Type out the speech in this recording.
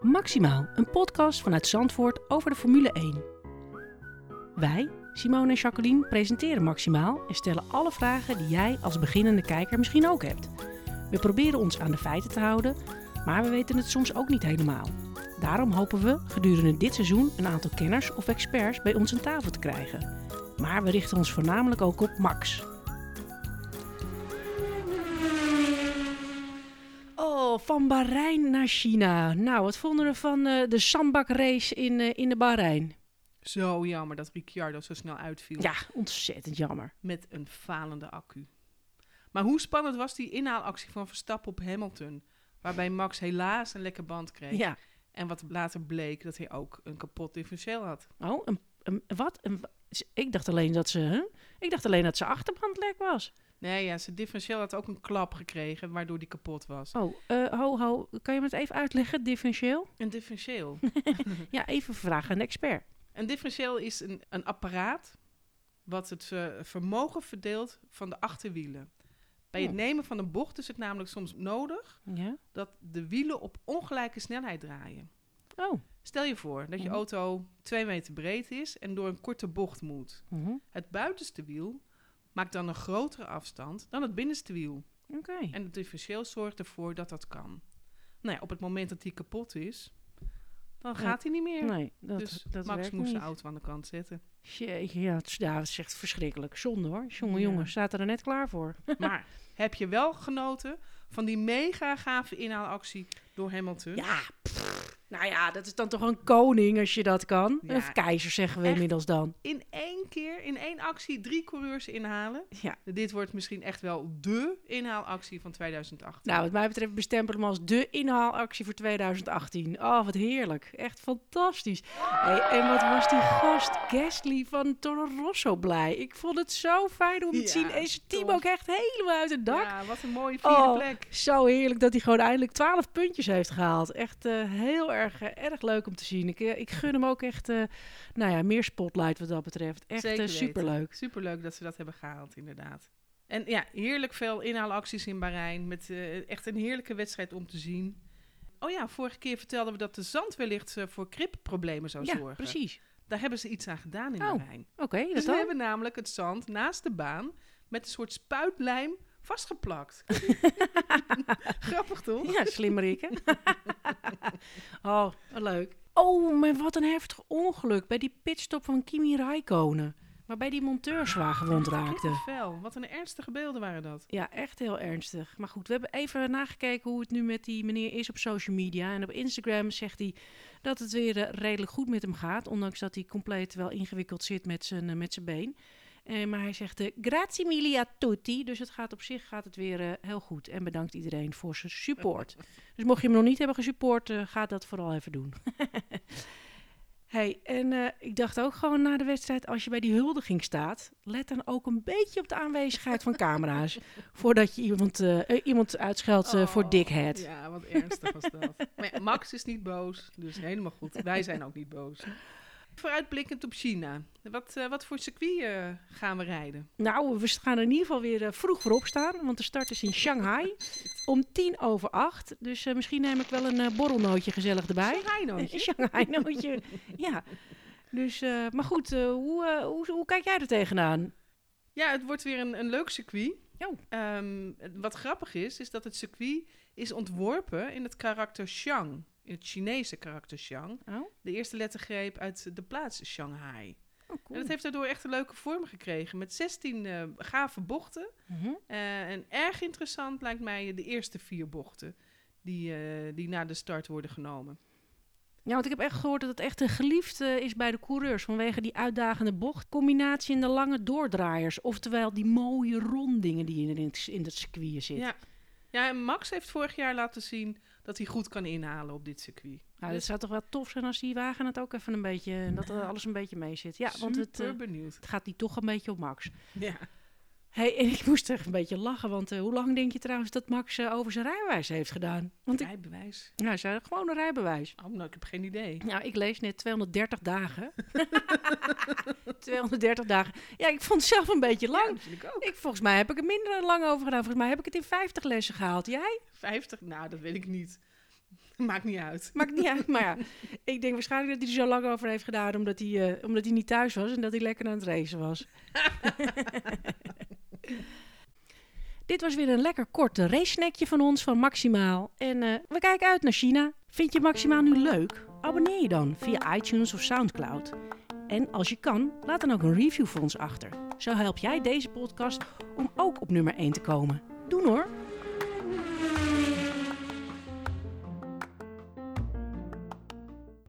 Maximaal, een podcast vanuit Zandvoort over de Formule 1. Wij, Simone en Jacqueline, presenteren Maximaal en stellen alle vragen die jij als beginnende kijker misschien ook hebt. We proberen ons aan de feiten te houden, maar we weten het soms ook niet helemaal. Daarom hopen we gedurende dit seizoen een aantal kenners of experts bij ons aan tafel te krijgen. Maar we richten ons voornamelijk ook op Max. Van Bahrein naar China. Nou, wat vonden we van eh, de Sambak-race in, eh, in de Bahrein? Zo jammer dat Ricciardo zo snel uitviel. Ja, ontzettend jammer. Met een falende accu. Maar hoe spannend was die inhaalactie van Verstappen op Hamilton? Waarbij Max helaas een lekke band kreeg. Ja. En wat later bleek dat hij ook een kapot differentieel had. Oh, een, een- wat? Een, ik dacht alleen dat ze, huh? Ik dacht alleen dat ze achterband lek was. Nee, ja, zijn differentieel had ook een klap gekregen, waardoor die kapot was. Oh, eh, ho, ho. Kan je me het even uitleggen, differentieel? Een differentieel. Ja, even vragen aan de expert. een differentieel is een, een apparaat wat het vermogen verdeelt van de achterwielen. Bij het Oh. nemen van een bocht is het namelijk soms nodig Ja? dat de wielen op ongelijke snelheid draaien. Oh. Stel je voor dat je Mhm. auto twee meter breed is en door een korte bocht moet. mhm. Het buitenste wiel maakt dan een grotere afstand dan het binnenste wiel. Oké. En het differentieel zorgt ervoor dat dat kan. Nou ja, op het moment dat die kapot is, dan gaat hij niet meer. Nee, dat, dus dat Max moest zijn auto aan de kant zetten. Jeetje, ja, het is, ja, het is echt verschrikkelijk. Zonde hoor. Jongen, Ja. jongen, staat er net klaar voor. maar heb je wel genoten van die mega gave inhaalactie door Hamilton? Ja, pff, nou ja, dat is dan toch een koning als je dat kan. Ja. Of keizer zeggen we inmiddels dan. In één keer, in één actie, drie coureurs inhalen. Ja. Dit wordt misschien echt wel dé inhaalactie van 2018. Nou, wat mij betreft bestempelen we hem als de inhaalactie voor 2018. Oh, wat heerlijk. Echt fantastisch. Hey, en wat was die gast Gasly van Toro Rosso blij. Ik vond het zo fijn om te Ja, zien. En zijn team ook echt helemaal uit het dak. Ja, wat een mooie vierde Oh, plek. Zo heerlijk dat hij gewoon eindelijk 12 puntjes heeft gehaald. Echt eh, heel erg, eh, erg leuk om te zien. Ik, eh, ik gun hem ook echt eh, nou ja, meer spotlight wat dat betreft. Echt weten. superleuk. Superleuk dat ze dat hebben gehaald, inderdaad. En ja, heerlijk veel inhaalacties in Bahrein. Met echt een heerlijke wedstrijd om te zien. Oh ja, vorige keer vertelden we dat de zand wellicht voor kripproblemen zou Ja, zorgen. precies. Daar hebben ze iets aan gedaan in Oh, Bahrein. Oké, dat Dus we dan. hebben namelijk het zand naast de baan met een soort spuitlijm vastgeplakt. Grappig toch? Ja, slimmerik, hè? oh, leuk. Oh, maar wat een heftig ongeluk bij die pitstop van Kimi Räikkönen. Waarbij die monteur zwaar gewond raakte. Fel. Wat een ernstige beelden waren dat. Ja, echt heel ernstig. Maar goed, we hebben even nagekeken hoe het nu met die meneer is op social media. En op Instagram zegt hij dat het weer eh, redelijk goed met hem gaat. Ondanks dat hij compleet wel ingewikkeld zit met zijn, eh, met zijn been. Eh, maar hij zegt, eh, grazie mille a tutti. Dus het gaat op zich gaat het weer eh, heel goed. En bedankt iedereen voor zijn support. dus mocht je hem nog niet hebben gesupport, eh, ga dat vooral even doen. hey, en eh, ik dacht ook gewoon na de wedstrijd, als je bij die huldiging staat, let dan ook een beetje op de aanwezigheid van camera's. voordat je iemand, iemand uitscheldt voor Oh, dickhead. Ja, wat ernstig was dat. maar Max is niet boos, dus helemaal goed. Wij zijn ook niet boos. Vooruitblikkend op China. Wat, eh, wat voor circuit eh, gaan we rijden? Nou, we gaan er in ieder geval weer eh, vroeg voorop staan, want de start is in Shanghai om tien over acht. Dus misschien neem ik wel een borrelnootje gezellig erbij. Shanghai-nootje. Shanghai-nootje, ja. Dus, maar goed, hoe, hoe, hoe kijk jij er tegenaan? Ja, het wordt weer een, een leuk circuit. Ehm, wat grappig is, is dat het circuit is ontworpen in het karakter Shang. In het Chinese karakter Shang. Oh, De eerste lettergreep uit de plaats Shanghai. oh En dat heeft daardoor echt een leuke vorm gekregen. Met 16 eh, gave bochten. Mhm. Eh, en erg interessant lijkt mij de eerste vier bochten. Die, eh, die na de start worden genomen. Ja, want ik heb echt gehoord dat het echt een geliefd eh, is bij de coureurs. Vanwege die uitdagende bocht. Combinatie in de lange doordraaiers. Oftewel die mooie rondingen die in het, in het circuit zitten. Ja. ja, en Max heeft vorig jaar laten zien dat hij goed kan inhalen op dit circuit. Nou, het zou toch wel tof zijn als die wagen het ook even een beetje... Dat er alles een beetje mee zit. Ja, want het, eh, benieuwd. het gaat die toch een beetje op Max. Ja. Hey, en ik moest echt een beetje lachen, want eh, hoe lang denk je trouwens dat Max eh, over zijn rijbewijs heeft gedaan? Want ik, Rijbewijs. nou, hij zei gewoon een rijbewijs. Oh, nou, ik heb geen idee. Nou, ik lees net 230 dagen. 230 dagen. Ja, ik vond het zelf een beetje Ja, lang. vind ik ook. Ik, volgens mij heb ik er minder lang over gedaan. Volgens mij heb ik het in 50 lessen gehaald. Jij? 50? Nou, dat weet ik niet. Maakt niet uit. Maakt niet uit. Maar ja, ik denk waarschijnlijk dat hij er zo lang over heeft gedaan omdat hij, eh, omdat hij niet thuis was en dat hij lekker aan het racen was. Dit was weer een lekker korte race van ons van Maximaal. En eh, we kijken uit naar China. Vind je Maximaal nu leuk? Abonneer je dan via iTunes of Soundcloud. En als je kan, laat dan ook een review voor ons achter. Zo help jij deze podcast om ook op nummer 1 te komen. Doe hoor!